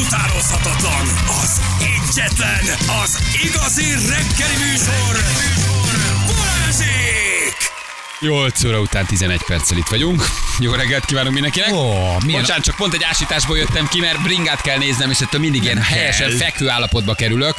utánozhatatlan, az egyetlen, az igazi reggeli műsor, Balázsék! 8 óra után 11 perccel itt vagyunk. Jó reggelt kívánunk mindenkinek. Milyen- Bocsánat, csak pont egy ásításból jöttem ki, mert bringát kell néznem, és ettől mindig ilyen helyesen fekvő állapotba kerülök.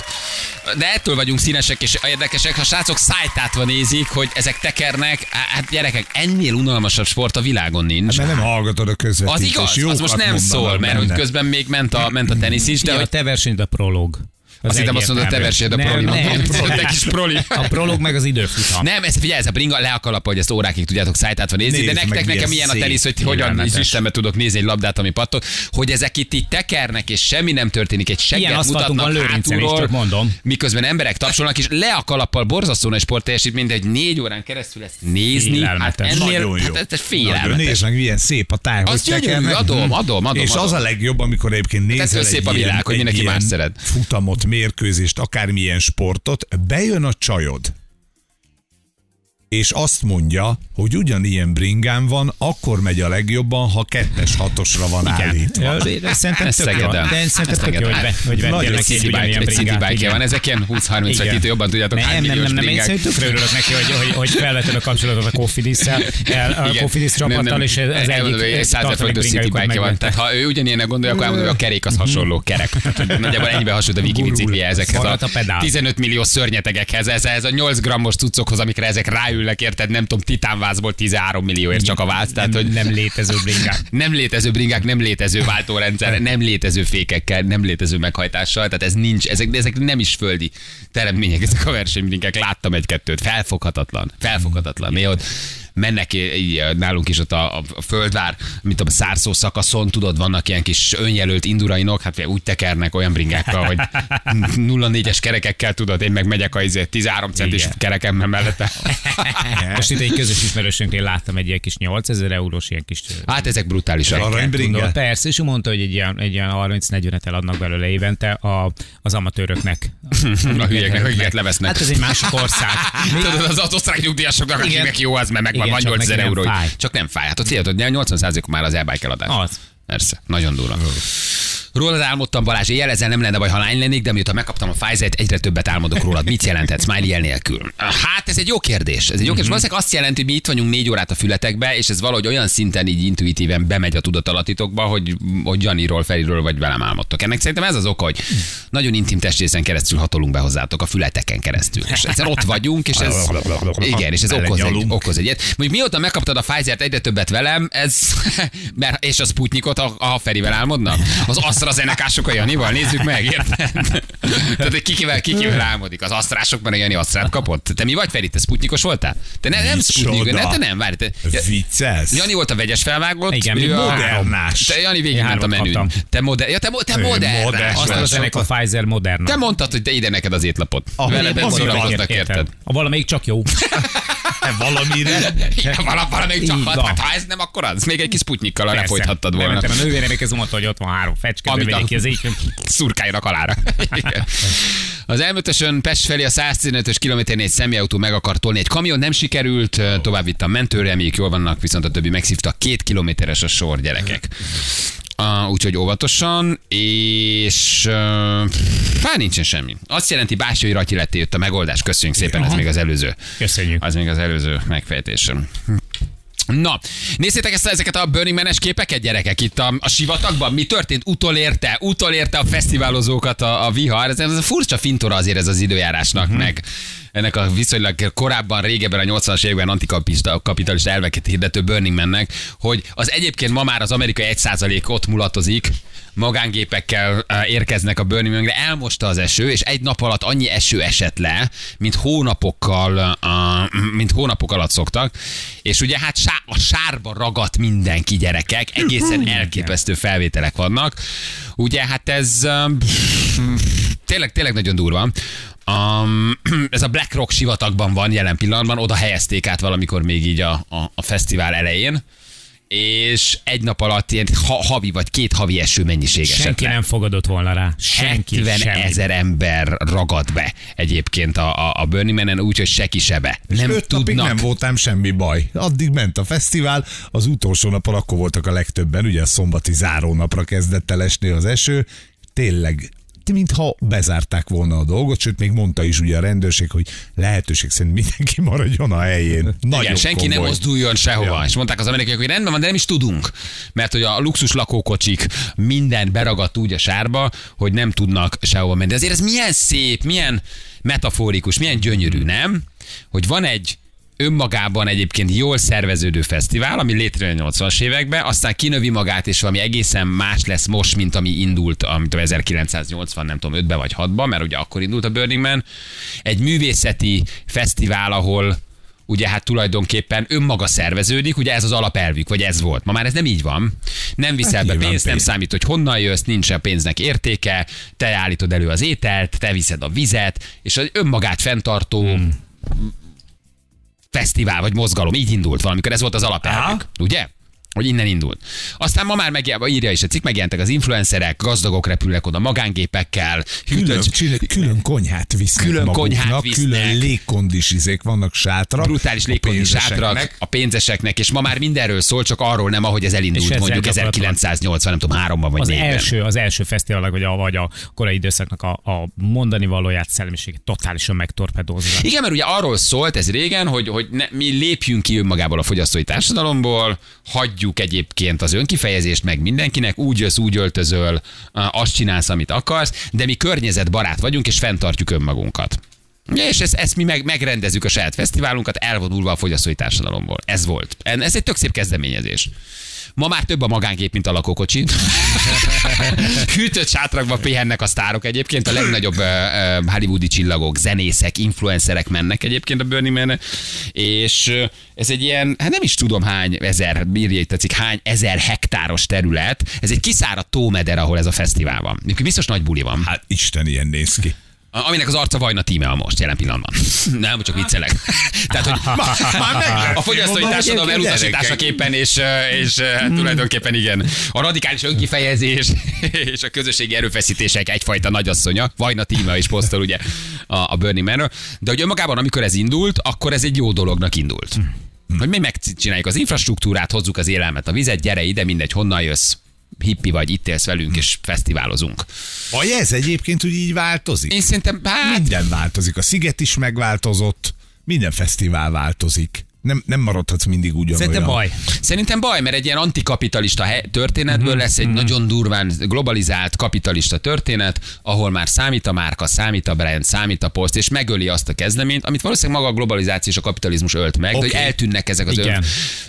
De ettől vagyunk színesek és érdekesek. A srácok szájtátva nézik, hogy ezek tekernek. Hát gyerekek, ennél unalmasabb sport a világon nincs. Mert nem hallgatod a közvetítést. Az igaz, az most nem mondanak szól, mert hogy közben még ment a, ment a tenisz is, de De hogy a te versenyed a prolog. Az azt hittem azt mondod, te versenyed a proli. Nem, nem, kis proli. a prolog meg az időfutam. Nem, ez, figyelj, ez a bringa le a kalap, hogy ezt órákig tudjátok szájtátva nézni, Nézd de nektek nekem ilyen a tenisz, hogy hogyan is Istenbe tudok nézni egy labdát, ami pattog, hogy ezek itt így tekernek, és semmi nem történik, egy segget mutatnak hátulról, mondom. miközben emberek tapsolnak, és le a kalappal borzasztó nagy sportteljesítményt, de egy négy órán keresztül ezt nézni, hát ennél, Nagyon jó. hát ez, félelmetes. Nézd meg, milyen szép a táj, hogy tekernek. adom, adom, adom, És az a legjobb, amikor egyébként nézel ettől szép egy a világ, hogy egy mindenki más szeret. futamot, mérkőzést, akármilyen sportot, bejön a csajod, és azt mondja, hogy ugyanilyen bringán van, akkor megy a legjobban, ha kettes hatosra van állítva. Ja, Szerintem Ez tök jó. De szerintem tök jó, hogy, be, hogy vettél neki egy ugyanilyen bringát. igen. van, ezek ilyen 20-30 Igen. vetítő, jobban tudjátok, hány Nem, nem, nem, nem, én szerintem tökre örülök neki, hogy, hogy, hogy felvetted a kapcsolatot a Cofidis-szel, a Igen. Cofidis Nem, csapattal, nem. és ez egyik egy 100 tartalék forintos city bike van. Tehát ha ő ugyanilyennek gondolja, akkor elmondom, hogy a kerék az hasonló kerek. Nagyjából ennyiben hasonlít a Viki Gurul. biciklije ezekhez a a pedál. 15 millió szörnyetegekhez, ez, ez a 8 grammos cuccokhoz, amikre ezek ráülnek, érted? Nem tudom, titánvázból 13 millióért csak a váz. Tehát, hogy Nem létező bringák. nem létező bringák, nem létező váltórendszer, nem létező fékekkel, nem létező meghajtással, tehát ez nincs, ezek, de ezek nem is földi teremtmények, ezek a versenybringák. Láttam egy-kettőt, felfoghatatlan, felfoghatatlan. Mi ott mennek így, nálunk is ott a, a, földvár, mint a szárszó szakaszon, tudod, vannak ilyen kis önjelölt indurainok, hát úgy tekernek olyan bringákkal, hogy 0-4-es kerekekkel tudod, én meg megyek a izé 13 centis Igen. kerekemmel mellette. Most itt egy közös ismerősünknél láttam egy ilyen kis 8000 eurós ilyen kis Hát ezek brutálisak. Aranybringa? Persze, és ő mondta, hogy egy ilyen, egy ilyen 30-40-et eladnak belőle évente a, az amatőröknek. A hülyeknek, akiket levesznek. Hát ez egy másik ország. Tudod, az, az osztrák nyugdíjasoknak, Igen. akiknek jó az, mert megvan, Van csak 8000 neki nem euró. fáj. Csak nem fáj. Hát ott hogy 80 már az e-bike eladás. Az. Persze, nagyon durva. Rólad álmodtam, Balázs, én jelezel nem lenne baj, ha lány lennék, de mióta megkaptam a Pfizer-t, egyre többet álmodok rólad. Mit jelentett Smiley jel nélkül? Hát ez egy jó kérdés. Ez egy jó kérdés. Valószínűleg azt jelenti, hogy mi itt vagyunk négy órát a fületekbe, és ez valahogy olyan szinten így intuitíven bemegy a tudatalatitokba, hogy, hogy Janiról, Feriről vagy velem álmodtok. Ennek szerintem ez az oka, hogy nagyon intim testrészen keresztül hatolunk be hozzátok, a fületeken keresztül. És egyszer ott vagyunk, és ez, igen, és ez okoz egy, okoz egy ilyet. Mondjuk mióta megkaptad a Pfizer-t egyre többet velem, ez, mert, és a Sputnikot a, a Ferivel álmodnak? Az AstraZeneca-sok a Janival, nézzük meg, érted? Tehát, kikivel, kikivel álmodik? Az asztrásokban a Jani asztrát kapott? Te mi vagy, Feri? Te Sputnikos voltál? Te ne, nem Micsoda? Sputnik, ne, te nem, várj. Te, Viccelsz? Jani volt a vegyes felvágott. Igen, ő a- modernás. Te Jani Én végigment a menün. Te, moder, ja, te, te modern. modern. Az ennek a Pfizer Moderna. Te mondtad, hogy te ide neked az étlapot. Veled ami szórakoztak, érted? A valamelyik csak jó. Te valamire? Vala- valamelyik van. hát ha ez nem, akkor az. Még egy kis sputnikkal lefolythattad volna. Bementem a nővéremhez, mondta, hogy ott van három fecske, Amit a- ki az így. Szurkáljanak alára. Az elmötösön Pest felé a 115-ös kilométernél egy személyautó meg akar tolni. Egy kamion nem sikerült, tovább vitt a mentőre, reméljük jól vannak, viszont a többi megszívta. Két kilométeres a sor, gyerekek. Uh, úgyhogy óvatosan, és uh, hát nincsen semmi. Azt jelenti, Bási, hogy Ratyi letté jött a megoldás. Köszönjük szépen, ez még az előző. Köszönjük. Az még az előző megfejtésem. Na, nézzétek ezt, ezeket a Burning Man-es képeket, gyerekek, itt a, a sivatagban. Mi történt? Utolérte, utolérte a fesztiválozókat a, a vihar. Ez, ez a furcsa fintora azért ez az időjárásnak, uh-huh. meg ennek a viszonylag korábban, régebben a 80-as években antikapitalista elveket hirdető Burning Man-nek, hogy az egyébként ma már az amerikai 1% ott mulatozik, magángépekkel eh, érkeznek a Burning Man-re, elmosta az eső, és egy nap alatt annyi eső esett le, mint hónapokkal, uh, mint hónapok alatt szoktak, és ugye hát a sárba ragadt mindenki gyerekek, egészen elképesztő felvételek vannak. Ugye hát ez um, tényleg, tényleg nagyon durva. Um, ez a Black Rock sivatagban van jelen pillanatban, oda helyezték át valamikor még így a, a, a fesztivál elején, és egy nap alatt ilyen ha, havi vagy két havi eső mennyiség Senki le. nem fogadott volna rá. Senki 70 semmi. ezer ember ragad be egyébként a, a, a Burning Man-en, úgyhogy se sebe. Nem Öt napig tudnak. nem voltam semmi baj. Addig ment a fesztivál, az utolsó napon akkor voltak a legtöbben, ugye a szombati zárónapra kezdett el esni az eső, tényleg mintha bezárták volna a dolgot, sőt még mondta is ugye a rendőrség, hogy lehetőség szerint mindenki maradjon a helyén. Nagyon Igen, senki nem komoly. mozduljon sehova. Ja. És mondták az amerikaiak, hogy rendben van, de nem is tudunk. Mert hogy a luxus lakókocsik minden beragadt úgy a sárba, hogy nem tudnak sehova menni. De azért ez milyen szép, milyen metaforikus, milyen gyönyörű, nem? Hogy van egy önmagában egyébként jól szerveződő fesztivál, ami létrejön a 80-as években, aztán kinövi magát, és valami egészen más lesz most, mint ami indult, amit 1980, nem tudom, 5-ben vagy 6-ban, mert ugye akkor indult a Burning Man. Egy művészeti fesztivál, ahol ugye hát tulajdonképpen önmaga szerveződik, ugye ez az alapelvük, vagy ez volt. Ma már ez nem így van. Nem viszel Hát be pénzt, nem pénz. számít, hogy honnan jössz, nincs a pénznek értéke, te állítod elő az ételt, te viszed a vizet, és az önmagát fenntartó Hmm. Fesztivál vagy mozgalom, így indult valamikor, ez volt az alapelvük, ugye? Hogy innen indult. Aztán ma már meg, írja is a cikk, megjelentek az influencerek, gazdagok repülnek oda magángépekkel, Külön, hűtött, csinál, külön konyhát visznek Külön maguknak, konyhát visznek. külön légkondis izék vannak sátra. brutális a légkondi pénzeseknek. sátrak a pénzeseknek, és ma már mindenről szól, csak arról nem, ahogy ez elindult, És mondjuk gyakorlatilag 1980, nem tudom, háromban vagy az négyben. első, az első fesztiválnak, vagy a, vagy a korai időszaknak a, a mondani valóját, szellemiségét totálisan megtorpedózva. Igen, mert ugye arról szólt ez régen, hogy, hogy ne, mi lépjünk ki önmagából a fogyasztói társadalomból, hagyjuk egyébként az önkifejezést meg mindenkinek, úgy jössz, úgy öltözöl, azt csinálsz, amit akarsz, de mi környezetbarát vagyunk, és fenntartjuk önmagunkat. És ezt, ezt mi meg, megrendezzük a saját fesztiválunkat, elvonulva a fogyasztói társadalomból. Ez volt. Ez egy tök szép kezdeményezés. Ma már több a magánkép, mint a lakókocsi. Hűtött sátrakba pihennek a sztárok egyébként, a legnagyobb uh, hollywoodi csillagok, zenészek, influencerek mennek egyébként a Burning man és ez egy ilyen, hát nem is tudom hány ezer, írja tetszik, hány ezer hektáros terület, ez egy kiszáradt tómeder, ahol ez a fesztivál van. Biztos nagy buli van. Hát Isten ilyen néz ki. Aminek az arca Vajna tíme a most, jelen pillanatban. Nem, csak viccelek. Tehát, hogy a fogyasztói társadalom elutasításaképpen, és, és hát tulajdonképpen igen, a radikális önkifejezés és a közösségi erőfeszítések egyfajta nagyasszonya, Vajna tíme is posztol ugye a, a Burning man de hogy önmagában, amikor ez indult, akkor ez egy jó dolognak indult. Hogy mi megcsináljuk az infrastruktúrát, hozzuk az élelmet, a vizet, gyere ide, mindegy, honnan jössz, hippi vagy, itt élsz velünk, és fesztiválozunk. Vagy ez egyébként úgy így változik? Én szerintem, hát, Minden változik. A sziget is megváltozott, minden fesztivál változik. Nem, nem maradhatsz mindig ugyanolyan. Szerintem baj. Szerintem baj, mert egy ilyen antikapitalista történetből lesz egy nagyon durván globalizált kapitalista történet, ahol már számít a márka, számít a brand, számít a poszt, és megöli azt a kezdeményt, amit valószínűleg maga a globalizáció és a kapitalizmus ölt meg, okay. de hogy eltűnnek ezek az Igen.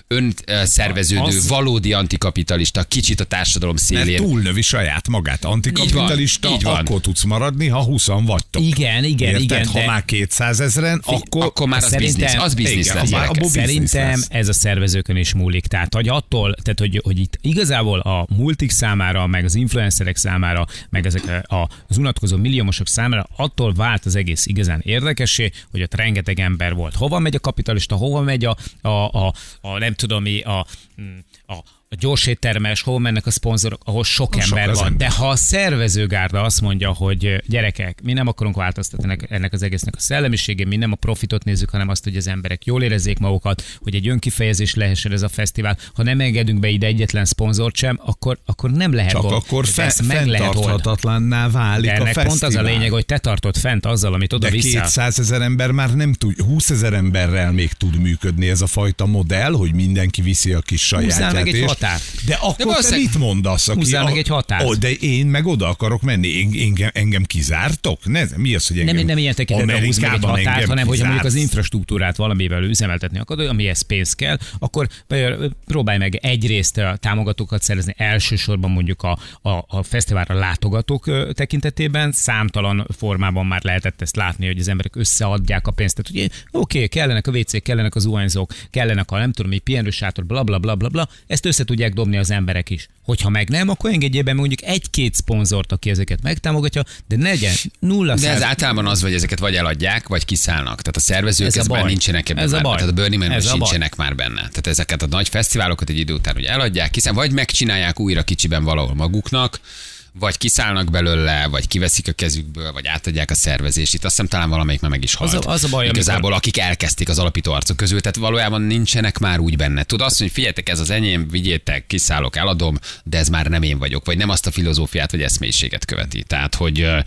ön, önszerveződő, Az- valódi antikapitalista, kicsit a társadalom Mert szélén. túlnövi saját magát. Antikapitalista, Így van, így van. akkor tudsz maradni, ha 20 vagytok. Igen, igen, Érted? igen, Ha de- már 200 ezeren, akkor... akkor már az biznisz, az biznisz Igen, lesz. Biznisz Szerintem ez a szervezőkön is múlik. Tehát, hogy attól, tehát, hogy, hogy itt igazából a multik számára, meg az influencerek számára, meg ezek a, az unatkozó milliómosok számára attól vált az egész igazán érdekessé, hogy ott rengeteg ember volt. Hova megy a kapitalista, hova megy a, a, a, a nem tudom mi, a, a, a gyors éttermes, hol mennek a szponzorok, ahol sok Sok ember az van. ember. De ha a szervezőgárda azt mondja, hogy gyerekek, mi nem akarunk változtatni ennek, ennek az egésznek a szellemiségén, mi nem a profitot nézzük, hanem azt, hogy az emberek jól érezzék magukat, hogy egy önkifejezés lehessen ez a fesztivál. Ha nem engedünk be ide egyetlen szponzort sem, akkor, akkor nem lehet Csak gond. akkor fe, ezt meg lehet oldani. válik De a ennek fesztivál. pont az a lényeg, hogy te tartod fent azzal, amit oda De vissza. 200 ezer ember már nem tud, 20 ezer emberrel még tud működni ez a fajta modell, hogy mindenki viszi a kis sajátját. Meg egy határt. De akkor te valószínűleg- mit mondasz? Aki Húzzál a- meg egy határt. Ó, de én meg oda akarok menni. Én, engem, engem kizártok? Ne, mi az, hogy engem Nem, nem ilyen tekintetben húz meg egy határt, hanem hogy mondjuk az infrastruktúrát valamivel üzemeltetni akarod, amihez pénz kell, akkor próbálj meg egyrészt a támogatókat szerezni, elsősorban mondjuk a, a, a fesztiválra látogatók tekintetében, számtalan formában már lehetett ezt látni, hogy az emberek összeadják a pénzt. Tehát, hogy oké, okay, kellenek a WC, kellenek az zuhanyzók, kellenek a nem tudom, mi pihenősátor, bla bla bla bla bla, ezt össze tudják dobni az emberek is. Hogyha meg nem, akkor engedjél be mondjuk egy-két szponzort, aki ezeket megtámogatja, de ne legyen nulla De ez általában az, hogy ezeket vagy eladják, vagy kiszállnak. Tehát a szervezők Ez a baj. nincsenek ebben Ez a baj. Tehát a Burning man a baj. már benne. Tehát ezeket a nagy fesztiválokat egy idő után ugye eladják, hiszen vagy megcsinálják újra kicsiben valahol maguknak, vagy kiszállnak belőle, vagy kiveszik a kezükből, vagy átadják a szervezést. Itt azt hiszem talán valamelyik már meg is halt. Az a- az a baj, Igazából amikor- akik elkezdték az alapító arcok közül, tehát valójában nincsenek már úgy benne. Tudod azt, hogy figyeljetek, ez az enyém, vigyétek, kiszállok, eladom, de ez már nem én vagyok, vagy nem azt a filozófiát vagy eszmélyiséget követi. Tehát, hogy uh,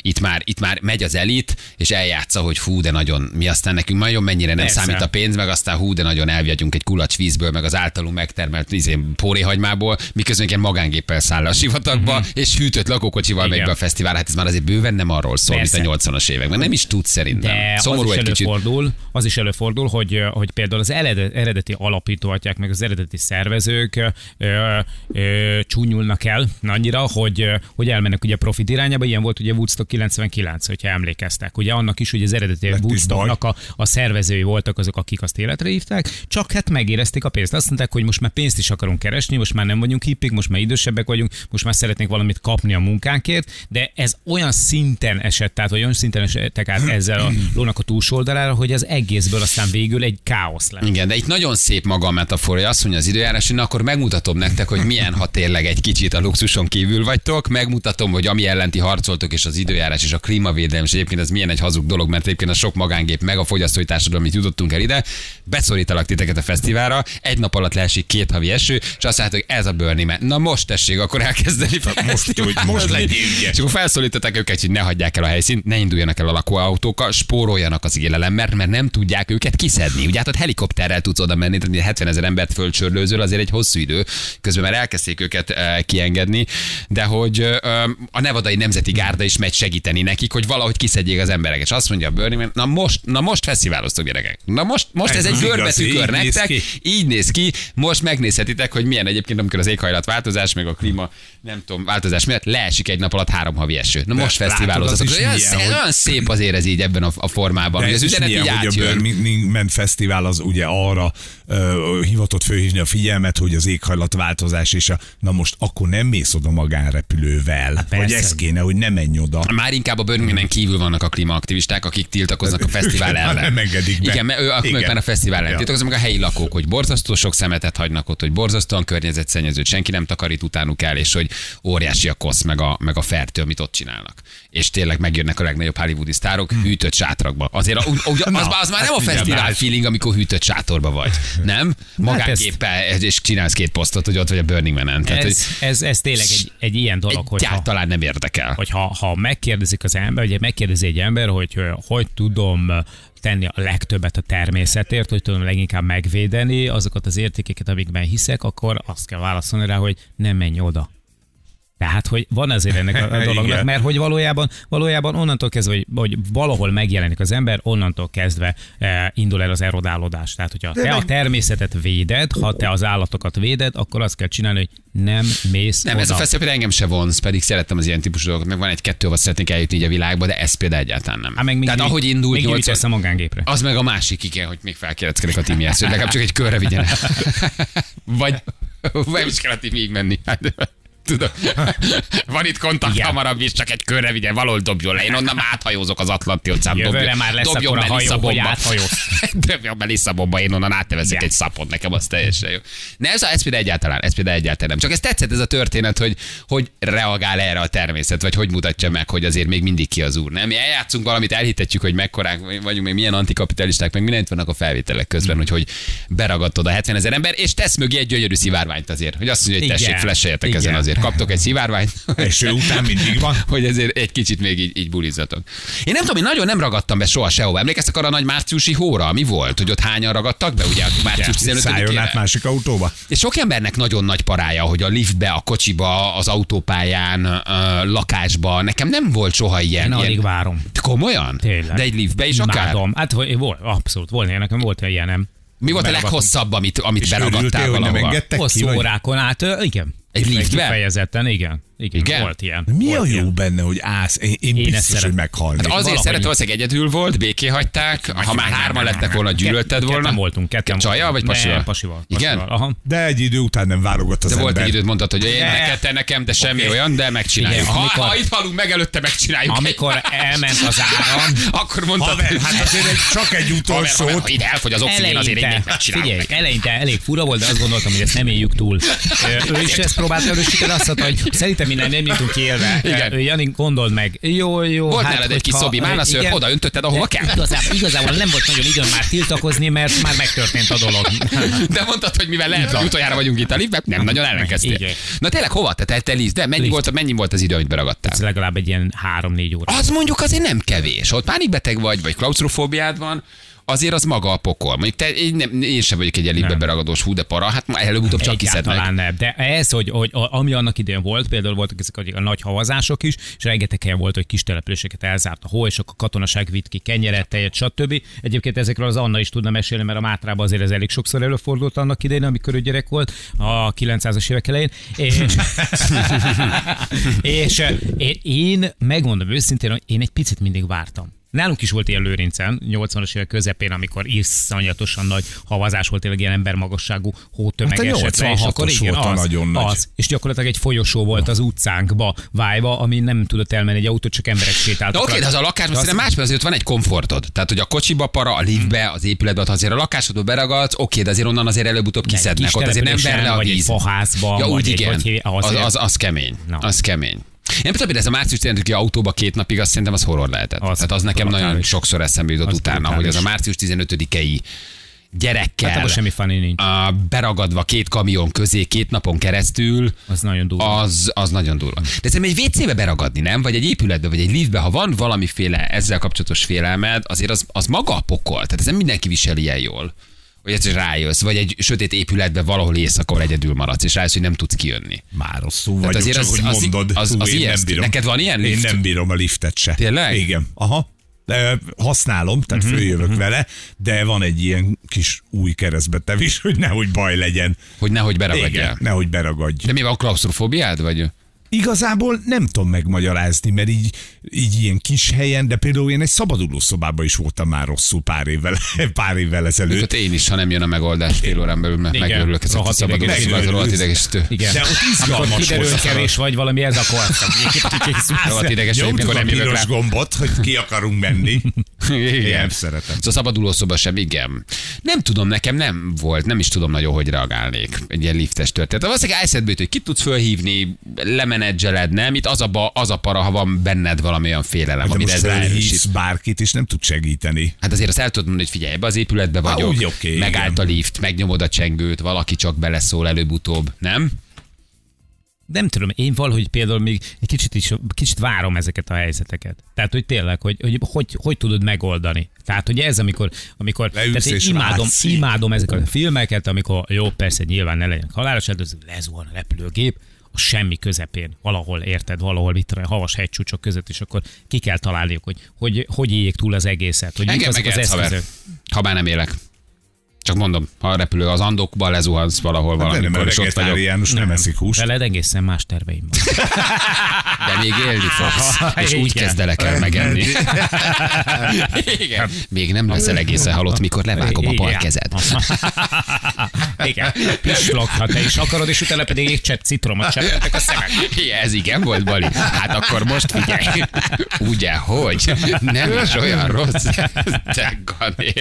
itt, már, itt már megy az elit, és eljátsza, hogy hú, de nagyon, mi aztán nekünk nagyon mennyire nem Persze. számít a pénz, meg aztán hú, de nagyon elviadjunk egy kulacs vízből, meg az általunk megtermelt izé, póréhagymából, miközben ilyen magángéppel száll a sivatagba, és hűtött lakókocsival megy. Igen. be a fesztivál. Hát ez már azért bőven nem arról szól, mint Persze. a 80-as években. Nem is tud szerintem. De Szomorú az is egy kicsit. előfordul, az is előfordul, hogy, hogy például az eredet- eredeti alapítóatyák, meg az eredeti szervezők ö, ö, csúnyulnak el annyira, hogy, hogy elmennek ugye a profit irányába. Ilyen volt ugye Woodstock 99, hogyha emlékeztek. Ugye annak is, hogy az eredeti Lett Woodstocknak a, a szervezői voltak azok, akik azt életre hívták, csak hát megérezték a pénzt. Azt mondták, hogy most már pénzt is akarunk keresni, most már nem vagyunk hippik, most már idősebbek vagyunk, most már szeretnénk valamit kapni a munkánkért, de ez olyan szinten esett, tehát olyan szinten esettek át ezzel a lónak a túlsó oldalára, hogy az egészből aztán végül egy káosz lett. Igen, de itt nagyon szép maga a metafora, hogy azt mondja az időjárás, hogy na, akkor megmutatom nektek, hogy milyen, ha tényleg egy kicsit a luxuson kívül vagytok, megmutatom, hogy ami ellenti harcoltok, és az időjárás és a klímavédelem, és egyébként ez milyen egy hazug dolog, mert egyébként a sok magángép, meg a fogyasztói társadalom, amit jutottunk el ide, beszorítalak titeket a fesztiválra, egy nap alatt leesik két havi eső, és azt mondjátok, ez a Burning Man. Na most tessék akkor elkezdeni. most, hogy most legyél ügyes. És akkor felszólították őket, hogy ne hagyják el a helyszínt, ne induljanak el a lakóautókkal, spóroljanak az élelemmel, mert nem tudják őket kiszedni. Ugye hát ott helikopterrel tudsz oda menni, tehát 70 ezer embert fölcsörlőzöl, azért egy hosszú idő. Közben már elkezdték őket eh, kiengedni, de hogy eh, a Nevadai Nemzeti Gárda is megy segíteni nekik, hogy valahogy kiszedjék az embereket. És azt mondja a Burning na most, na most fesztiváloztok gyerekek. Na most, most ez, Ez egy az görbetű igazi, kör így néz nektek, ki. így néz ki, most megnézhetitek, hogy milyen egyébként, amikor az éghajlatváltozás, meg a klíma, nem tudom, változás miatt leesik egy nap alatt három havi eső. Na most az is Olyan, milyen, szép, hogy- olyan szép azért ez így ebben a, a formában, hogy De az üzenet így milyen, hogy a átjön. Burning Man Fesztivál az ugye arra ö, hivatott fölhívni a figyelmet, hogy az éghajlatváltozás és a, na most akkor nem mész oda magánrepülővel. Vagy persze. ez kéne, hogy ne menj oda. Már inkább a Burning Man kívül vannak a klímaaktivisták, akik tiltakoznak a fesztivál ellen. nem engedik be. Igen, mert ő, akkor Igen. már a fesztivál ellen Ja. tiltakoznak, meg a helyi lakók, hogy borzasztó sok szemetet hagynak ott, hogy borzasztóan környezetszennyezőt, senki nem takarít utánuk el, és hogy óriási a kosz, meg a, meg a fertő, amit ott csinálnak. És tényleg megjönnek a legnagyobb hollywoodi sztárok hűtött sátrakba. Azért a, úgy, az, Na, az, már hát nem a figyelj fesztivál már. feeling, amikor hűtött sátorba vagy. Nem? Magángéppel, és csinálsz két posztot, hogy ott vagy a Burning Man-en. Tehát, Ez, hogy ez, ez tényleg egy, egy ilyen dolog, hogy egyáltalán nem érdekel. hogy ha, ha megkérdezik az ember, ugye megkérdezi egy ember, hogy ö, hogy tudom tenni a legtöbbet a természetért, hogy tudom leginkább megvédeni azokat az értékeket, amikben hiszek, akkor azt kell válaszolni rá, hogy nem menj oda. Tehát, hogy van azért ennek a, a dolognak, mert hogy valójában, valójában onnantól kezdve, hogy, hogy valahol megjelenik az ember, onnantól kezdve eh, indul el az erodálódás. Tehát, hogyha te a természetet véded, ha te az állatokat véded, akkor azt kell csinálni, hogy nem mész Nem, oda. ez a fesztivál például engem se vonz, pedig szerettem az ilyen típusú dolgokat, meg van egy-kettő, ahol szeretnék eljutni így a világba, de ez például egyáltalán nem. Hát meg még, Tehát ahogy indult még 80 nyolc... a magánggépre. az meg a másik, igen, hogy még felkéreckedek a Timihez, hogy legalább csak egy körre vigyen el. Vagy, vagy nem is kell a Timiig menni. Tudom. Van itt kontakt Igen. hamarabb is, csak egy körre vigyen, valahol dobjon le. Én onnan áthajózok az Atlanti óceán. Jövőre már lesz dobjon be hajó, hogy áthajóz. Dobjon be Lisszabonba, én onnan átteveszek Igen. egy szapot, nekem az teljesen jó. Ne, ez, a, ez például egyáltalán, ez például egyáltalán nem. Csak ez tetszett ez a történet, hogy hogy reagál erre a természet, vagy hogy mutatja meg, hogy azért még mindig ki az úr. Nem, mi eljátszunk valamit, elhitetjük, hogy mekkorák vagyunk, még milyen antikapitalisták, meg mindent vannak a felvételek közben, Mm. hogy hogy beragadt oda 70 ezer ember, és tesz mögé egy gyönyörű szivárványt azért, hogy azt mondja, hogy tessék, Igen. flasheljetek ezen Igen. Azért. Kaptok egy szivárványt, Eső után mindig van. hogy ezért egy kicsit még így, így bulizzatok. Én nem tudom, én nagyon nem ragadtam be soha sehova. Emlékeztek arra a nagy márciusi hóra? Mi volt? Hogy ott hányan ragadtak be? Ugye március Szálljon át 15-ére? másik autóba. És sok embernek nagyon nagy parája, hogy a liftbe, a kocsiba, az autópályán, ö, lakásba. Nekem nem volt soha ilyen. Én ilyen... alig várom. Komolyan? Tényleg. De egy liftbe is akár? Imádom. Hát hogy volt, abszolút volt, nekem volt ilyenem. Mi volt a leghosszabb, amit, amit És beragadtál örültél, hogy nem engedtek ki? Hosszú Vagy? órákon át, igen. Egy liftbe? Kifejezetten, igen. Igen, Igen? volt ilyen. Mi volt a jó ilyen. benne, hogy állsz? Én, én, Én biztos, hogy szeretem. meghalnék. Hát azért szeret, valószínűleg egyedül volt, béké hagyták. Ha már hárman lettek volna, gyűlölted volna. Ketten voltunk, ketten Csajjal vagy pasival? Nem, pasival. Igen? Aha. De egy idő után nem válogat az De volt egy időt, mondtad, hogy én neked, nekem, de semmi olyan, de megcsináljuk. Ha, itt halunk meg előtte, megcsináljuk. Amikor elment az áram, Akkor mondtad, hát azért csak egy utolsó. ide elfogy az oxigén, azért én figyelj, eleinte elég fura volt, de azt gondoltam, hogy ezt nem éljük túl. Ő is ezt megpróbálta erősíteni, azt mondta, hogy szerintem innen nem jutunk élve. Igen. Jani, gondold meg. Jó, jó. Volt nálad egy kis szobi málnaszőr, igen. oda öntötted, ahova kell. Igazából, igazából nem volt nagyon időm már tiltakozni, mert már megtörtént a dolog. De mondtad, hogy mivel lehet, hogy utoljára vagyunk itt a liftben, nem nagyon ellenkeztél. Igen. Na tényleg hova te te, te? De mennyi Lift. volt, mennyi volt az idő, amit beragadtál? Ez legalább egy ilyen három-négy óra. Az mondjuk azért nem kevés. Ott pánikbeteg vagy, vagy klaustrofóbiád van, azért az maga a pokol. Mondjuk te, én, nem, én sem vagyok egy Nem. beragadós hú, de para, hát már előbb-utóbb csak kiszed meg. Egyáltalán nem. De ez, hogy, hogy ami annak idején volt, például voltak ezek a, a nagy havazások is, és rengeteg helyen volt, hogy kis településeket elzárt a hó, és akkor a katonaság vitt ki kenyeret, tejet, stb. Egyébként ezekről az Anna is tudna mesélni, mert a Mátrában azért ez elég sokszor előfordult annak idején, amikor ő gyerek volt, a 900-as évek elején. És, és én, én megmondom őszintén, hogy én egy picit mindig vártam. Nálunk is volt ilyen Lőrincen, 80-as évek közepén, amikor iszonyatosan nagy havazás volt, tényleg ilyen embermagasságú hótömeg Hát a esett le, és 86-os akkor igen, volt a az, nagyon nagy. az. És gyakorlatilag egy folyosó volt az utcánkba vájva, ami nem tudott elmenni egy autó, csak emberek sétáltak. De oké, de az a az- szerintem más, mert azért ott van egy komfortod. Tehát, hogy a kocsiba para, a liftbe, az épületbe, ha azért a lakásodba beragadsz, oké, de azért onnan azért előbb-utóbb Egy kiszednek. kis Ott azért nem ver le a vagy egy víz. faházban, Ja, úgy egy- igen. hívják, Az, az, az kemény. Az kemény. Én hogy ez a március 15 autóba két napig, azt szerintem az horror lehetett. Az Tehát az nekem brutális. nagyon sokszor eszembe jutott Az utána, brutális. hogy az a március 15-i gyerekkel Hát semmi funny nincs. a, beragadva két kamion közé két napon keresztül, Az nagyon durva. az, az nagyon durva. De szerintem egy WC-be beragadni, nem? Vagy egy épületbe, vagy egy liftbe, ha van valamiféle ezzel kapcsolatos félelmed, azért az, az maga a pokol. Tehát ez nem mindenki viseli ilyen jól. Hogy egyszer rájössz, vagy egy sötét épületbe valahol éjszakor egyedül maradsz, és rájössz, hogy nem tudsz kijönni. Már rosszul Tehát vagyok, azért csak az- hogy az- mondod. az- Hú, az én nem bírom. Neked van ilyen lift? Én nem bírom a liftet se. Tényleg? Igen. Aha. Használom, tehát uh-huh, följövök uh-huh. vele, de van egy ilyen kis új keresztbetevés, hogy nehogy baj legyen. Hogy nehogy beragadjál. Igen, nehogy beragadj. De mi van, klaustrofóbiád? Vagy? Igazából nem tudom megmagyarázni, mert így, így ilyen kis helyen, de például én egy szabaduló szobában is voltam már rosszul pár évvel, pár évvel ezelőtt. Öt én is, ha nem jön a megoldás fél órán belül, mert Igen. megörülök ezek a szabaduló szobát, rohadt idegesítő. Igen. De ott Akkor izgalmas kiderül, volt. kevés vagy valami, ez akkor Rohadt ideges, hogy mikor a nem jövök rá. gombot, hogy ki akarunk menni. Igen. Nem szeretem. Szóval szabaduló szoba sem, igen. Nem tudom, nekem nem volt, nem is tudom nagyon, hogy reagálnék egy ilyen liftes történet. Valószínűleg eszedbe jut, hogy ki tudsz fölhívni, lemenedzseled, nem? Itt az a, ba, az a para, ha van benned valami olyan félelem, De amit most ez ráerősít. bárkit, és nem tud segíteni. Hát azért azt el tudod mondani, hogy figyelj, ebbe az épületbe Há, vagyok, úgy oké, megállt igen. a lift, megnyomod a csengőt, valaki csak beleszól előbb-utóbb, nem? Nem tudom, én valahogy például még egy kicsit is, kicsit várom ezeket a helyzeteket. Tehát, hogy tényleg, hogy hogy, hogy, hogy tudod megoldani. Tehát, hogy ez, amikor, amikor Leülsz tehát én imádom, látsz. imádom ezeket a filmeket, amikor jó, persze nyilván ne legyen halálos áldozat, lezuhan a repülőgép, a semmi közepén, valahol érted, valahol itt a havas hegycsúcsok között, és akkor ki kell találniuk, hogy hogy, hogy éljék túl az egészet. Hogy mik Engem azok az haver. eszközök. Ha bár nem élek. Csak mondom, ha a repülő az andokba lezuhansz valahol Hát nem, valamikor, mert és ott vagyok. vegetáriánus nem eszik húst. Veled egészen más terveim van. De még élni fogsz, és úgy Igen. kezdelek el megenni. Igen. Még nem leszel egészen halott, mikor levágom a bal kezed. Igen, pislog, ha te is akarod, és utána pedig egy csepp citromot cseppetek a szemek. Igen, ez igen volt, Bali. Hát akkor most figyelj. Ugye, hogy? Nem is olyan rossz. Te Gani.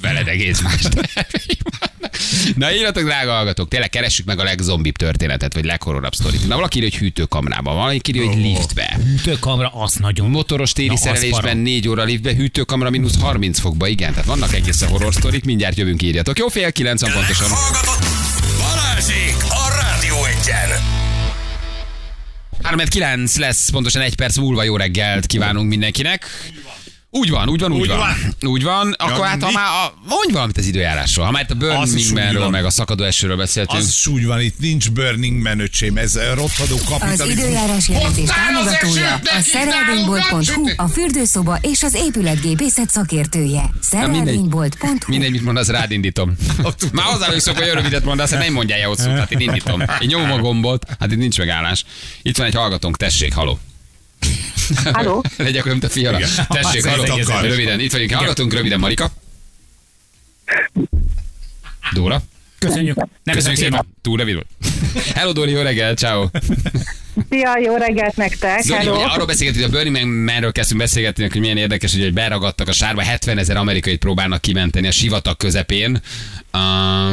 Veled egész más terveim vannak. Na írjatok, drága hallgatók, tényleg keressük meg a legzombibb történetet, vagy leghorrorabb sztorit. Na, valaki írja, hogy hűtőkamrában, valaki írja, hogy liftbe. Hűtőkamra, az nagyon Motoros téri Na, szerelésben para. 4 óra liftbe, hűtőkamra mínusz 30 fokba, igen. Tehát vannak egészen horror sztorik, mindjárt jövünk, írjatok. Jó, fél 90 pontosan. Balázsék a Rádió Egyen. 3 9 lesz, pontosan egy perc múlva jó reggelt kívánunk mindenkinek. Úgy van, úgy van, úgy, Úgy van. van. Úgy van. Akkor Ja, hát, ha már a, mondj valamit az időjárásról. Ha már itt a Burning Az Man-ről, meg a szakadó esőről beszéltünk. Az is úgy van, itt nincs Burning Man, öcsém, ez eh, rothadó Az kapitalizmus. időjárás jelentés támogatója a szerelvénybolt.hu, a fürdőszoba és az épületgépészet szakértője. Szerelvénybolt.hu Mindegy, mit mondasz, rád indítom. Már hozzá vagyok szokva, hogy rövidet mondasz, hát nem mondjál el hosszút, hát én indítom. Én nyomom a gombot, hát itt nincs megállás. Itt van egy hallgatónk, tessék, haló. Halló? Legyek olyan, mint a fiala. Tessék, Az haló. egész akar. Röviden, itt vagyunk, hallgatunk, röviden, Marika. Dóra. Köszönjük. Nem Köszönjük szépen. Túl rövid volt. Hello, Dori, jó reggel, ciao. Szia, jó reggelt nektek! Zoli, arról beszélgetünk, hogy a Burning Man-ről kezdtünk beszélgetni, hogy milyen érdekes, hogy, hogy beragadtak a sárba, 70 ezer amerikait próbálnak kimenteni a sivatag közepén.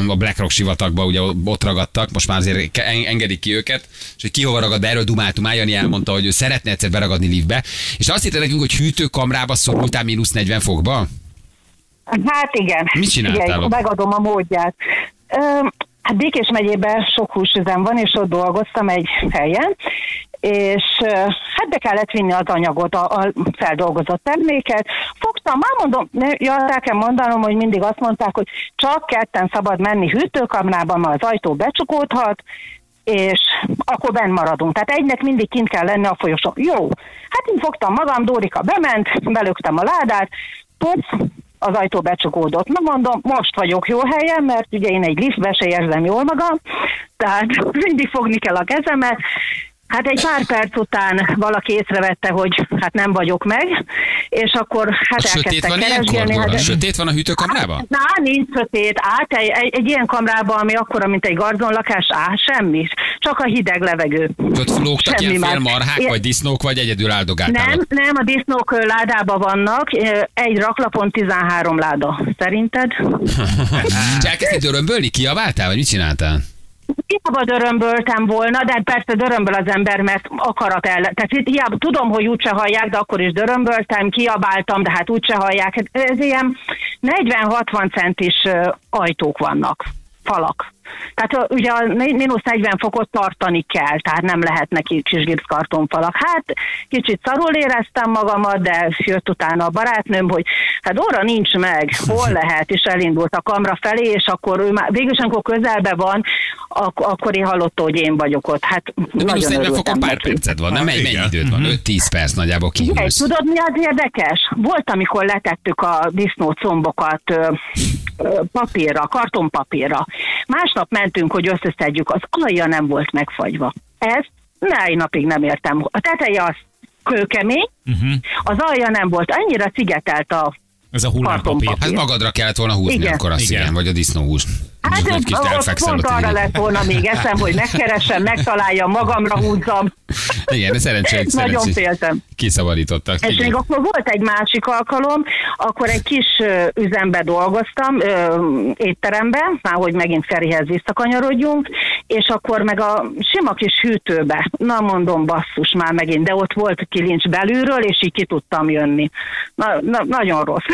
A BlackRock sivatagba ugye ott ragadtak, most már azért en- engedik ki őket, és hogy ki hova ragad erről dumáltunk. Májani elmondta, hogy ő szeretne egyszer beragadni liftbe, és azt hitte nekünk, hogy hűtőkamrába szorultál mínusz 40 fokba. Hát igen. Mit csináltál Igen, megadom a módját. Hát Békés megyében sok húsüzem van, és ott dolgoztam egy helyen, és hát be kellett vinni az anyagot, a, a feldolgozott terméket. Fogtam, már mondom, ja, el kell mondanom, hogy mindig azt mondták, hogy csak ketten szabad menni hűtőkamrában, mert az ajtó becsukódhat, és akkor benn maradunk. Tehát egynek mindig kint kell lenni a folyosón. Jó, hát én fogtam magam, Dórika bement, belöktem a ládát, Pop, az ajtó becsukódott. Na mondom, most vagyok jó helyen, mert ugye én egy liftbe se érzem jól magam, tehát mindig fogni kell a kezemet. Hát egy pár perc után valaki észrevette, hogy hát nem vagyok meg, és akkor hát A sötét elkezdtek van keresgélni. Hát, Sötét van a hűtőkamrában? Na, nincs sötét. Át egy, egy, egy ilyen kamrában, ami akkora, mint egy garzonlakás, á, semmi. Csak a hideg levegő. Ott lógtak Semmi ilyen félmarhák, vagy disznók, vagy egyedül áldogáltál? Nem, nem, a disznók ö, ládában vannak. Egy raklapon 13 láda. Szerinted? És elkezdtél dörömbölni? Kiabáltál, vagy mit csináltál? Hiába dörömböltem volna, de hát persze dörömböl az ember, mert akarat el. Tehát itt hiába, tudom, hogy úgyse hallják, de akkor is dörömböltem, kiabáltam, de hát úgyse hallják. Hát Ez ilyen 40-60 centis ajtók vannak, falak. Tehát ugye a mínusz 40 fokot tartani kell, tehát nem lehet neki kis gipszkartonfalak. Hát kicsit szarul éreztem magamat, de jött utána a barátnőm, hogy hát óra nincs meg, hol lehet, és elindult a kamra felé, és akkor ő már végül is, amikor közelbe van, ak- akkor én hallotta, hogy én vagyok ott. Hát De mínusz nagyon 40 örültem fokon pár neki. perced van, nem? Ah, Mennyi, időd van? 5-10 perc nagyjából kihűlsz. tudod, mi az érdekes? Volt, amikor letettük a disznócombokat ö, ö, papírra, kartonpapírra. Másnap mentünk, hogy összeszedjük, az alja nem volt megfagyva. Ez mai napig nem értem. A teteje az kőkemény, uh-huh. az alja nem volt. Annyira szigetelt a Ez a hullámpapír. Hát magadra kellett volna húzni Igen. akkor azt, igen. Igen. vagy a disznóhús. Hát egy ez, kis pont arra lett volna még eszem, hogy megkeresem, megtaláljam, magamra húzzam. Igen, de szerencsés, Nagyon féltem. Kiszabadítottak. És igen. még akkor volt egy másik alkalom, akkor egy kis üzembe dolgoztam, ö, étteremben, már hogy megint Ferihez visszakanyarodjunk, és akkor meg a sima kis hűtőbe, na mondom basszus már megint, de ott volt kilincs belülről, és így ki tudtam jönni. Na, na, nagyon rossz.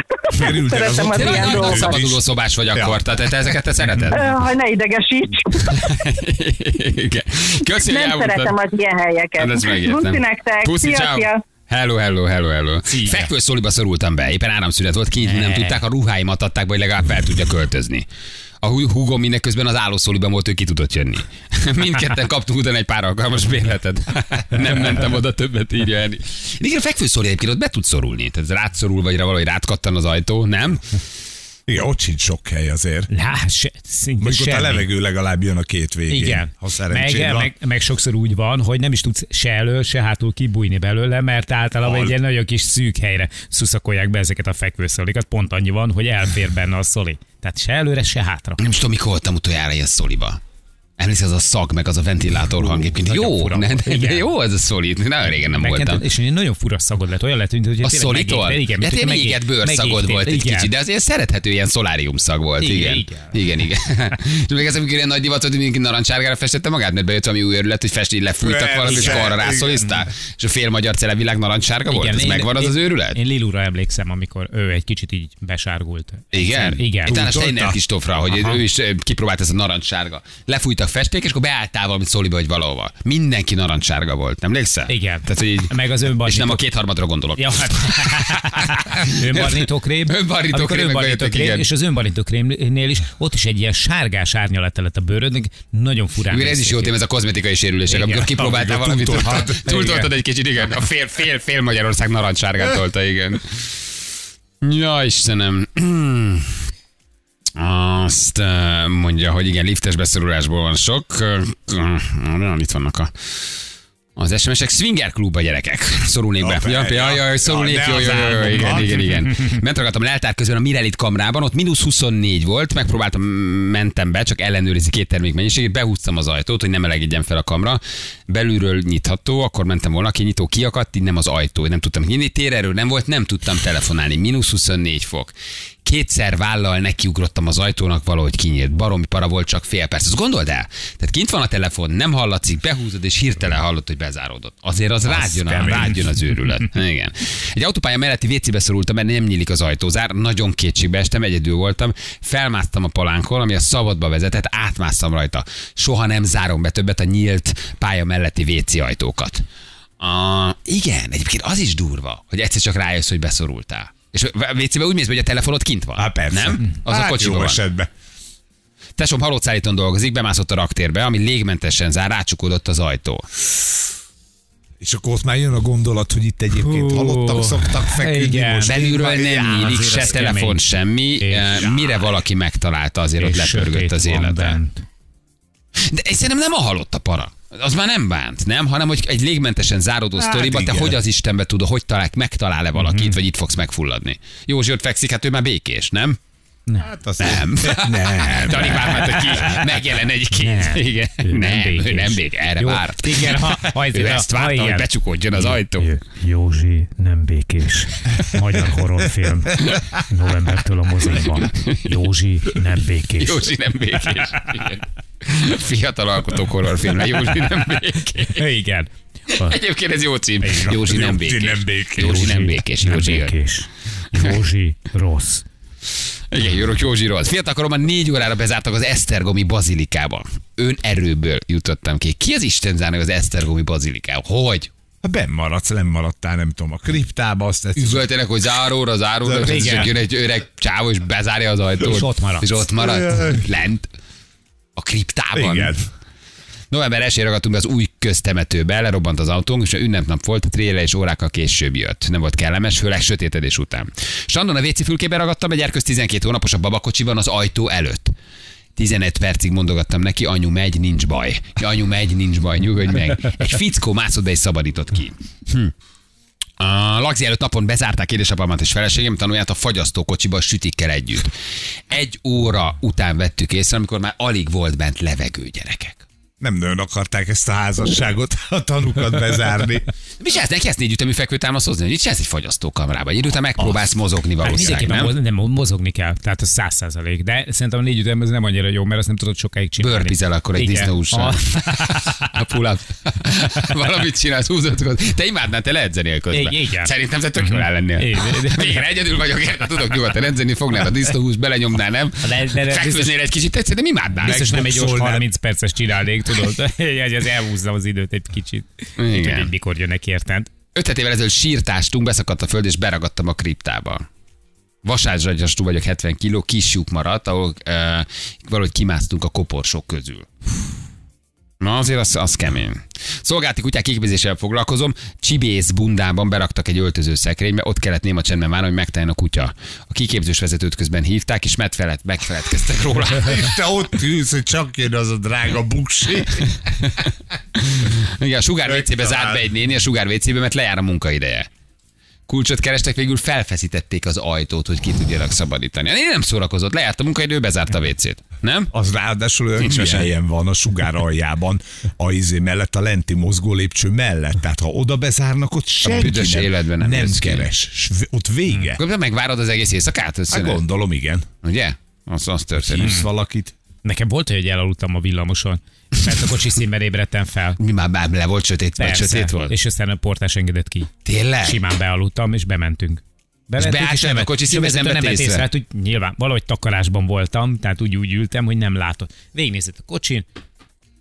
Szeretem az ilyen dolgokat. szabaduló szobás vagy Ja. akkor, tehát te ezeket te Ö, szereted? Ha ne idegesíts. Igen. Nem elmondtad. szeretem az ilyen helyeket. Hát ezt megértem. Puszi nektek. Puszi, Szia, ciao. szia. Hello, hello, hello, hello. Szia. Fekvőszóliba szorultam be, éppen áramszünet volt, kint nem Ne. tudták, a ruháimat adták be, hogy legalább fel tudja költözni. A hú- húgom mindeközben az állószóliban volt, ő ki tudott jönni. Mindketten kaptunk utána egy pár alkalmas bérletet. nem mentem oda többet, írja Eni. Igen, a fekvőszóli egyébként ott be tud szorulni. Tehát rád szorul, vagy valahogy rád kattan az ajtó, nem? Igen, ott sincs sok hely azért. Lá, se, szinte Mondjuk ott a semmi. levegő legalább jön a két végén. Igen. Ha szerencséd meg, van. meg, meg, sokszor úgy van, hogy nem is tudsz se elől, se hátul kibújni belőle, mert általában Al- egy ilyen nagyon kis szűk helyre szuszakolják be ezeket a fekvőszolikat. Pont annyi van, hogy elfér benne a szoli. Tehát se előre, se hátra. Nem is tudom, mikor voltam utoljára ilyen szoliba. Emlékszel, az a szag, meg az a ventilátor hang egyébként. Jó, fura ne, de, jó az a szolid. Nagyon régen nem voltam. Megkented, és nagyon fura szagod lett, olyan lett, mint hogy A szolitól? Igen, hát hogyha égett bőrszagod volt egy kicsit, de azért szerethető ilyen szolárium szag volt. Igen, Igen, igen. igen. és még ez, amikor ilyen nagy divat hogy mindenki narancsárgára festette magát, mert bejött valami új örület, hogy festi, lefújtak Persze, valami, és arra igen. rászolisztál. És a fél magyar celevilág narancsárga volt? Ez én- megvan az az én- őrület? Én Lilura emlékszem, amikor ő egy kicsit így besárgult. Igen? Igen. Utána? Steiner Kistófra, hogy ő is eh, kipróbált ez a narancssárga. Lefújtak festék, és akkor beálltál valami szoliba, vagy valahova. Mindenki narancssárga volt, nem emlékszel? Igen. Tehát, hogy így, Meg az önbarnítók. és nem a kétharmadra gondolok. Ja, hát. Önbarnítókrém, Amikor meg önbarnítókrém, bejöttek, igen. És az önbarnítókrémnél is ott is egy ilyen sárgás árnyalata lett a bőrödnek. Nagyon furán. Ez is jó téma, ez a kozmetikai sérülések. Amikor kipróbáltál valamit, túltoltad. egy kicsit, igen. A fél, fél, fél Magyarország narancssárgát tolta, igen. Ja, Istenem. Azt eh, mondja, hogy igen, liftes beszorulásból van sok. Eh, Itt vannak a Az SMS-ek swinger klubba gyerekek. Szorulnék be. Ja, Ja, ja, szorulnék, Ja, jó, jó, jó, igen, igen, igen. Ment ragadtam leltár közben a Mirelit kamrában, ott mínusz 24 volt, megpróbáltam, mentem be, csak ellenőrizni két termék mennyiségét, behúztam az ajtót, hogy nem melegedjen fel a kamra. Belülről nyitható, akkor mentem volna, ki nyitó kiakadt, így nem az ajtó, nem tudtam nyitni, térerő nem volt, nem tudtam telefonálni, mínusz 24 fok. Kétszer vállal nekiugrottam az ajtónak, valahogy kinyílt. Baromi para volt, csak fél perc. Azt gondold el? Tehát kint van a telefon, nem hallatszik, behúzod, és hirtelen hallott, hogy bezáródott. Azért az, rágyjon, a, kemény. rágyjon az őrület. Igen. Egy autópálya melletti WC-be szorultam, mert nem nyílik az ajtózár. Nagyon kétségbe estem, egyedül voltam. Felmásztam a palánkon, ami a szabadba vezetett, átmásztam rajta. Soha nem zárom be többet a nyílt pálya melletti WC ajtókat. Uh, igen, egyébként az is durva, hogy egyszer csak rájössz, hogy beszorultál. És WC-be úgy mész, hogy a telefonod kint van. Hát persze. Nem? Az hát a kocsiban van. esetben. Tesóm halócállítón dolgozik, bemászott a raktérbe, ami légmentesen zár, rácsukódott az ajtó. És akkor ott már jön a gondolat, hogy itt egyébként Hú, halottak szoktak feküdni. igen. most Belülről nem nyílik, se telefon, kemény. semmi. És- Eh, Mire valaki megtalálta, azért ott lepörgött az van élete. bent. De szerintem nem a halott a para. Az már nem bánt, nem? Hanem, hogy egy légmentesen záródó Hát sztoriba, te hogy az Istenbe tudod, hogy talál, megtalál-e valakit, Mhm. vagy itt fogsz megfulladni. Józsi ott fekszik, hát ő már békés, nem? Hát azt Nem. Nem. Dani már hogy ki megjelen egyébként. Nem. Igen. Ő nem Nem, ő békés. nem békés. Erre Jó, várt. igen, ha- ha ez- ő ha- ezt ha várta, hogy ilyen. becsukódjon az ajtó. Józsi nem békés. Magyar horrorfilm. Novembertől a mozikban. Józsi nem békés. Józsi nem békés. Igen. Fiatal alkotók horrorfilme, Józsi nem békés. Igen. Egyébként ez jó cím. Józsi nem békés. nem. Józsi nem békés. nem Józsi jön. békés. Józsi rossz. Igen, Jörök Józsi rossz. Fiatalkoromban négy órára bezártak az Esztergomi bazilikába. Ön erőből jutottam ki. Ki az Isten zárnak az Esztergomi bazilikába? Hogy? Ha benn maradsz, nem maradtál, nem tudom, a kriptába, azt tetsz. Üvöltenek, hogy záróra, záróra, és jön egy öreg csávó, és bezárja az ajtót. És ott maradsz. És ott marad. Jaj. Lent. A kriptában. Igen. November 1 ragadtunk be az új köztemetőbe, lerobbant az autónk, és a ünnepnap volt, a tréle és órákkal később jött. Nem volt kellemes, főleg sötétedés után. Sandon a WC fülkében ragadtam, egy gyerköz 12 hónapos a babakocsiban az ajtó előtt. 15 percig mondogattam neki, anyu megy, nincs baj. Anyu megy, nincs baj, nyugodj meg. Egy fickó mászott be és szabadított ki. Hm. A lagzi előtt napon bezárták édesapámat és feleségem tanulját a fagyasztókocsiba sütikkel együtt. Egy óra után vettük észre, amikor már alig volt bent levegő gyerekek. Nem nagyon akarták ezt a házasságot, a tanukat bezárni. Mi csinálsz neki ezt négy ütemű fekvőtámaszt hozni, hogy itt csinálsz egy fagyasztókamrában. Egy idő után megpróbálsz mozogni Hát valószínűleg, nem? moz, nem, mozogni kell, tehát az száz százalék. De szerintem a négy ütem ez nem annyira jó, mert azt nem tudod sokáig csinálni. Bőrpizel akkor egy disznóussal. A- A pull up. Valamit csinálsz, húzod. Te imádnál te leedzeni közben. Igen. Szerintem te tök jól el lennél. Igen, de- Végre egyedül vagyok, érted? tudok nyugodtan edzeni, fognád a disznóhús, belenyomnál, nem? Fekvőznél egy kicsit, szerintem imádnál. Biztos nem egy gyors Megboxolnád. 30 perces csinálnék, tudod? Az elhúzza az időt egy kicsit. Igen. Tudod, mikor jönnek, érted? Öt évvel ezelőtt sírtástunk, beszakadt a föld, és beragadtam a kriptába. Vasázsragyastú vagyok, 70 kiló, kis lyuk maradt, ahol uh, valahogy kimásztunk a koporsok közül. Na azért az, az kemény. Szolgálti kutyák kiképezéssel foglalkozom. Csibész bundában beraktak egy öltöző szekrénybe, ott kellett néma csendben várni, hogy megtaláljon a kutya. A kiképzős vezetőt közben hívták, és megfeled, megfeledkeztek róla. És te ott ülsz, hogy csak jön az a drága buksi. Igen, a Sugár WC-be zárt be egy néni a Sugár WC-be, mert lejár a munkaideje. Kulcsot kerestek, végül felfeszítették az ajtót, hogy ki tudjanak szabadítani. Én nem szórakozott, lejárt a munkaidő, bezárt a WC-t. Nem? Az ráadásul olyan mese. helyen van a sugár aljában, a izé mellett, a lenti mozgó lépcső mellett. Tehát ha oda bezárnak, ott senki nem, életben nem nem keres. S- Ott vége. Akkor megvárod az egész éjszakát? Hát gondolom, igen. Ugye? Az, az történik. Hívsz valakit. Nekem volt, hogy elaludtam a villamoson. Mert a kocsi színben ébredtem fel. Mi már, már le volt sötét, vagy Persze. sötét volt? És aztán a portás engedett ki. Tényleg? Simán bealudtam, és bementünk. Bementünk, beálltál nem- a kocsi és színbe, nem vett észre? Hát úgy nyilván, valahogy takarásban voltam, tehát úgy, úgy ültem, hogy nem látott. Végignézett a kocsin,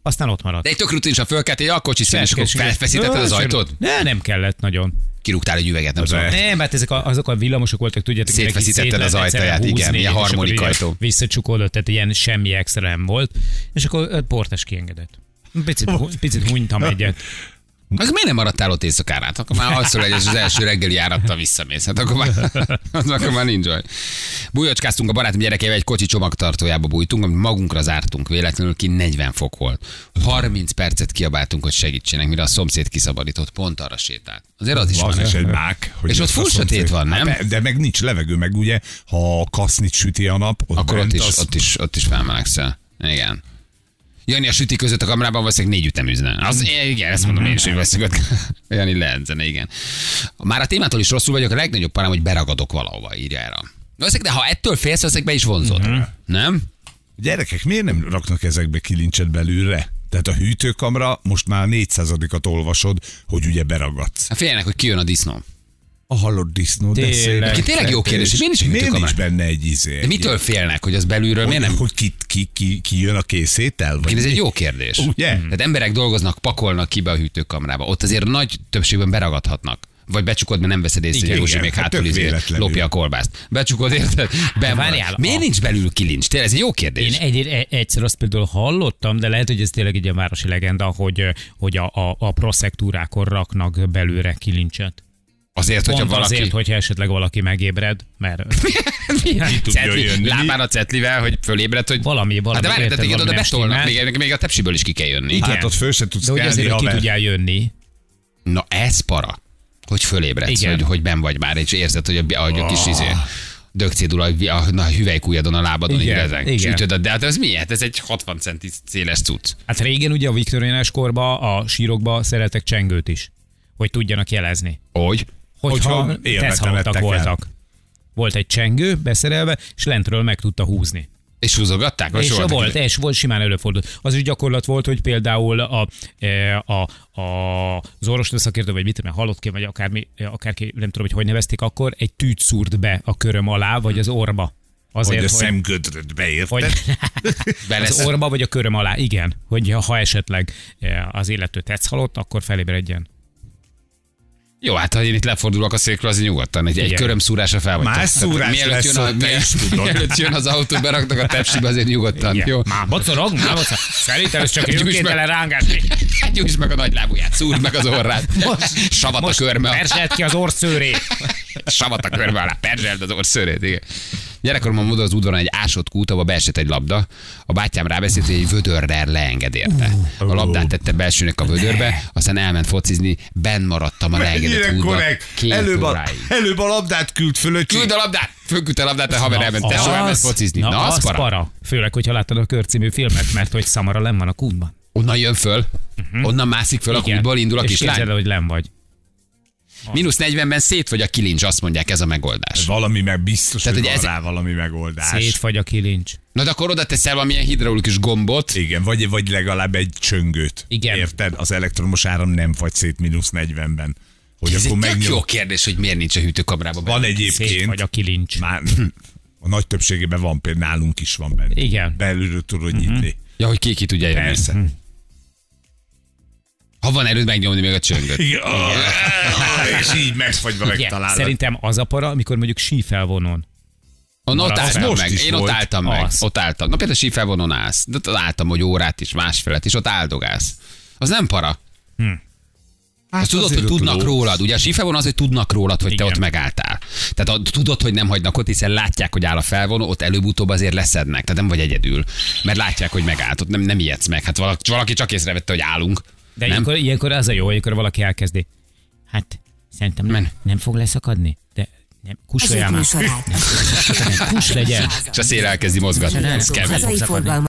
aztán ott maradt. De egy tök fölkelt, hogy a kocsi szín, és akkor felfeszítetted az ajtót? Ne, nem kellett nagyon. Kirúgtál egy üveget, nem szóval. Nem, mert ezek a, azok a villamosok voltak, tudjátok, Szétfeszítetted szét az ajtaját, igen, húzni, ilyen és akkor harmonik ajtó. Visszacsukódott, tehát ilyen semmi extra nem volt, és akkor portás kiengedett. Picit, picit hunytam egyet. Akkor miért nem maradtál ott éjszakára? Hát Akkor már alszol és az első reggeli járattal visszamész. Hát akkor már, akkor már nincs baj. Bújocskáztunk a barátom gyerekével, egy kocsi csomagtartójába bújtunk, amit magunkra zártunk. Véletlenül ki 40 fok volt. 30 percet kiabáltunk, hogy segítsenek, mire a szomszéd kiszabadított, pont arra sétált. Azért az is Az van. is egy mák. hogy És ott sötét van, nem? Hát, De meg nincs levegő, meg ugye, ha kasznit süti a nap, ott Akkor ott is, az- ott is, ott is felmelegszel. Igen. Jani a süti között a kamerában valószínűleg négy ütem üzne. Az, igen, ezt mondom én is, hogy valószínűleg ott Jani leedzene, igen. Már a témától is rosszul vagyok, a legnagyobb parám, hogy beragadok valahova, írja erre. Valószínűleg, de ha ettől félsz, valószínűleg be is vonzod. Nem? Gyerekek, miért nem raknak ezekbe kilincset belülre? Tehát a hűtőkamra most már 400-at olvasod, hogy ugye beragadsz. Hát féljenek, hogy kijön a disznó. A halott disznó, de Tényleg. szép. Ki tényleg jó kérdés, hogy miért nincs a Miért nincs benne egy izé? De mitől félnek, hogy az belülről Hogy, miért nem? hogy ki, ki, ki, ki jön a készétel? Vagy Ez egy jó kérdés. Ugye? Tehát emberek dolgoznak, pakolnak ki be a hűtőkamrába. Ott azért nagy többségben beragadhatnak. Vagy becsukod, mert nem veszed észre, hogy Józsi még hát hátul izé lopja a kolbászt. Becsukod, érted? Van. Várjál, Miért a- nincs belül kilincs? Tényleg ez egy jó kérdés. Én egy, egy, egyszer azt például hallottam, de lehet, hogy ez tényleg egy ilyen városi legenda, hogy, hogy a, a, a proszektúrákor raknak belőle kilincset. Azért, hogyha Pont valaki... azért, hogyha esetleg valaki megébred, mert jönni. Lábán a cetlivel, hogy fölébred, hogy... Valami- valami, Hát de várj, tehát oda nem még, még a tepsiből is ki kell jönni. Igen. Hát ott föl se tudsz de hogy azért hogy ki tudjál jönni. Na ez para, hogy fölébredsz, Igen. hogy, hogy ben vagy már, és érzed, hogy a, hogy a kis izé, dögcédula a, a hüvelykújadon, a lábadon így Igen. És igen. ütöd, a- de hát ez mi? Hát ez egy 60 centi széles cucc. Hát régen ugye a viktoriánás korba a sírokba szeretek csengőt is, hogy tudjanak jelezni. Hogy? Hogyha Hogyha teszhalottak el. voltak. Volt egy csengő beszerelve, és lentről meg tudta húzni. És húzogatták? Vagy és volt, neki- és volt, simán előfordult. Az is gyakorlat volt, hogy például a, e, a, a, az orvos szakértő, vagy mit tudom, halott ki, vagy akármi, akárki, nem tudom, hogy hogy nevezték akkor, egy tűt szúrt be a köröm alá, vagy az orba. Hogy Azért, a hogy, szemgödröt beérted. hogy az orba vagy a köröm alá, igen. Hogy ha esetleg e, az illető tetsz halott, akkor felébredjen. Jó, hát ha én itt lefordulok a székről, az nyugodtan. Egy, egy Igen. köröm szúrásra fel vagy. Más szúrás mielőtt jön, a, mielőtt jön az autó, beraknak a tepsibe, azért nyugodtan. Igen. Jó. Már bocorog, már bocorog. Szerintem ez csak önkéntelen rángatni. Gyújtsd meg a nagy lábujját, szúrd meg az orrát. Savat a körme. Perselt ki az orszőrét. Savat a körbe alá, perzseld az orszőrét, igen. Gyerekkoromban mondta az udvaron egy ásott kút, ahol beesett egy labda. A bátyám rábeszélt, hogy egy vödörrel leenged érte. A labdát tette belsőnek a vödörbe, aztán elment focizni, benn maradtam a leengedett Mennyire útba. korrekt. Két Előbb a, előbb a labdát küld föl, öcsi. Küld a labdát! Fölküldte a labdát, a haver elment, tesó elment focizni. Na, az, para. para. Főleg, hogyha láttad a körcímű filmet, mert hogy Szamara nem van a kútban. Onnan jön föl, onnan mászik föl a kútból, indul a És kislány. el, hogy nem vagy. Mínusz 40-ben szét vagy a kilincs, azt mondják, ez a megoldás. Valami meg biztos, Tehát, hogy hogy van ez- rá valami megoldás. Szétfagy a kilincs. Na de akkor oda teszel valamilyen hidraulikus gombot, Igen, vagy, vagy legalább egy csöngőt. Igen. Érted? Az elektromos áram nem fagy szét mínusz 40-ben. Hogy ez egy akkor tök megnyom. jó kérdés, hogy miért nincs a hűtőkamrában Van benne. egyébként. Szétfagy a kilincs. Már a nagy többségében van, például nálunk is van benne. Igen. Belülről tudod nyitni. Ja, hogy ki ki tudja jönni. Persze. Ha van erőd megnyomni még a csöngöt. Igen. És így megfagyva megtalálod. szerintem az a para, amikor mondjuk sífelvonon. On, ott álltam most meg. Én ott álltam meg. Az. Ott álltam. Na például sífelvonon állsz. De ott álltam, hogy órát is, másfelet is, ott áldogálsz. Az nem para. Hát Azt tudod, azért hogy tudnak tudod. rólad. Ugye a sífelvon az, hogy tudnak rólad, hogy te Igen. ott megálltál. Tehát a, tudod, hogy nem hagynak ott, hiszen látják, hogy áll a felvonó, ott előbb-utóbb azért leszednek. Tehát nem vagy egyedül. Mert látják, hogy megállt. Ott nem, nem ijedsz meg. Hát valaki, valaki csak észrevette, hogy állunk. De nem? ilyenkor, ilyenkor az a jó, amikor valaki elkezdi. Hát, szerintem nem, nem fog leszakadni. De nem, kusszoljál Ezek már. Nem, kuss legyen. És a szél elkezdi mozgatni. Ez kemény.